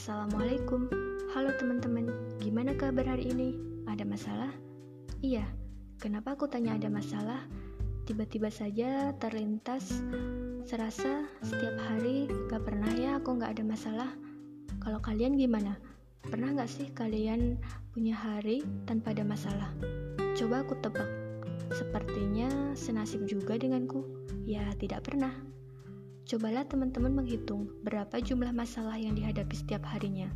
Assalamualaikum, halo teman-teman, gimana kabar hari ini? Ada masalah? Iya, kenapa aku tanya ada masalah? Tiba-tiba saja terlintas, serasa setiap hari gak pernah ya aku gak ada masalah. Kalau kalian gimana? Pernah gak sih kalian punya hari tanpa ada masalah? Coba aku tebak, sepertinya senasib juga denganku. Ya, tidak pernah. Cobalah teman-teman menghitung berapa jumlah masalah yang dihadapi setiap harinya.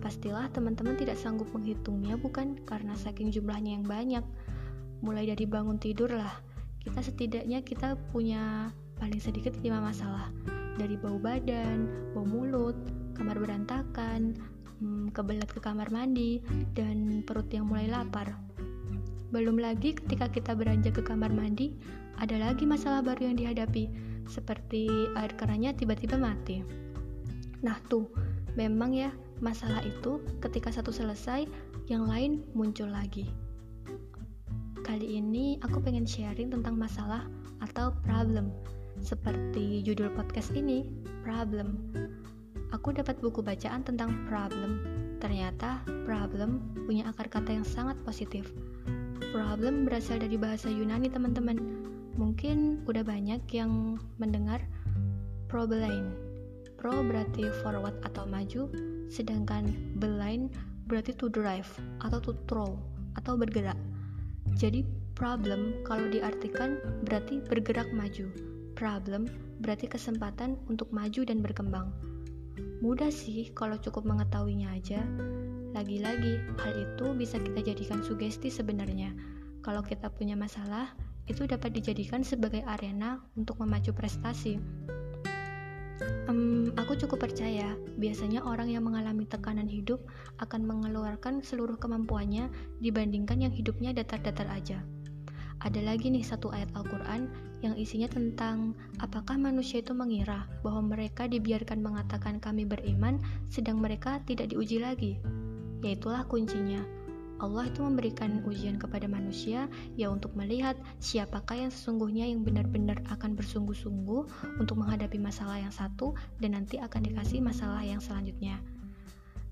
Pastilah teman-teman tidak sanggup menghitungnya bukan karena saking jumlahnya yang banyak. Mulai dari bangun tidur lah, kita setidaknya kita punya paling sedikit lima masalah. Dari bau badan, bau mulut, kamar berantakan, hmm, kebelat ke kamar mandi, dan perut yang mulai lapar. Belum lagi ketika kita beranjak ke kamar mandi, ada lagi masalah baru yang dihadapi, seperti air kerannya tiba-tiba mati. Nah tuh, memang ya masalah itu ketika satu selesai, yang lain muncul lagi. Kali ini aku pengen sharing tentang masalah atau problem. Seperti judul podcast ini, problem. Aku dapat buku bacaan tentang problem. Ternyata problem punya akar kata yang sangat positif. Problem berasal dari bahasa Yunani, teman-teman. Mungkin udah banyak yang mendengar problem. Pro berarti forward atau maju, sedangkan beline berarti to drive atau to throw atau bergerak. Jadi problem kalau diartikan berarti bergerak maju. Problem berarti kesempatan untuk maju dan berkembang. Mudah sih kalau cukup mengetahuinya aja. Lagi-lagi, hal itu bisa kita jadikan sugesti sebenarnya. Kalau kita punya masalah, itu dapat dijadikan sebagai arena untuk memacu prestasi. Um, aku cukup percaya, biasanya orang yang mengalami tekanan hidup akan mengeluarkan seluruh kemampuannya dibandingkan yang hidupnya datar-datar aja. Ada lagi nih satu ayat Al-Quran yang isinya tentang apakah manusia itu mengira bahwa mereka dibiarkan mengatakan kami beriman sedang mereka tidak diuji lagi. Yaitulah kuncinya, Allah itu memberikan ujian kepada manusia ya untuk melihat siapakah yang sesungguhnya yang benar-benar akan bersungguh-sungguh untuk menghadapi masalah yang satu dan nanti akan dikasih masalah yang selanjutnya.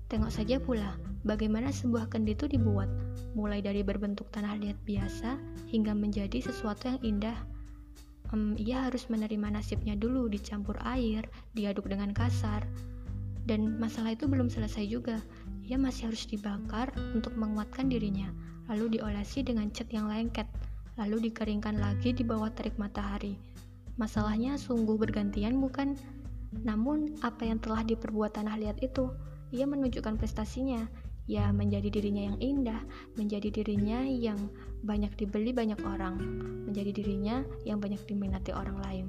Tengok saja pula bagaimana sebuah kendi itu dibuat, mulai dari berbentuk tanah liat biasa hingga menjadi sesuatu yang indah. Um, ia harus menerima nasibnya dulu dicampur air, diaduk dengan kasar, dan masalah itu belum selesai juga ia masih harus dibakar untuk menguatkan dirinya, lalu diolesi dengan cat yang lengket, lalu dikeringkan lagi di bawah terik matahari. Masalahnya sungguh bergantian bukan? Namun, apa yang telah diperbuat tanah liat itu, ia menunjukkan prestasinya, ya menjadi dirinya yang indah, menjadi dirinya yang banyak dibeli banyak orang, menjadi dirinya yang banyak diminati orang lain.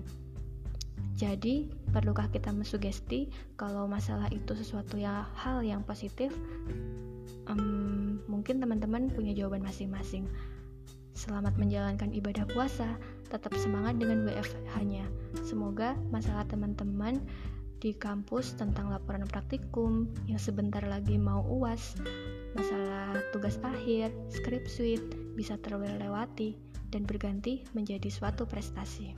Jadi, perlukah kita mensugesti kalau masalah itu sesuatu ya hal yang positif? Um, mungkin teman-teman punya jawaban masing-masing. Selamat menjalankan ibadah puasa, tetap semangat dengan WFH-nya. Semoga masalah teman-teman di kampus tentang laporan praktikum yang sebentar lagi mau UAS, masalah tugas akhir, script suite bisa terlewati dan berganti menjadi suatu prestasi.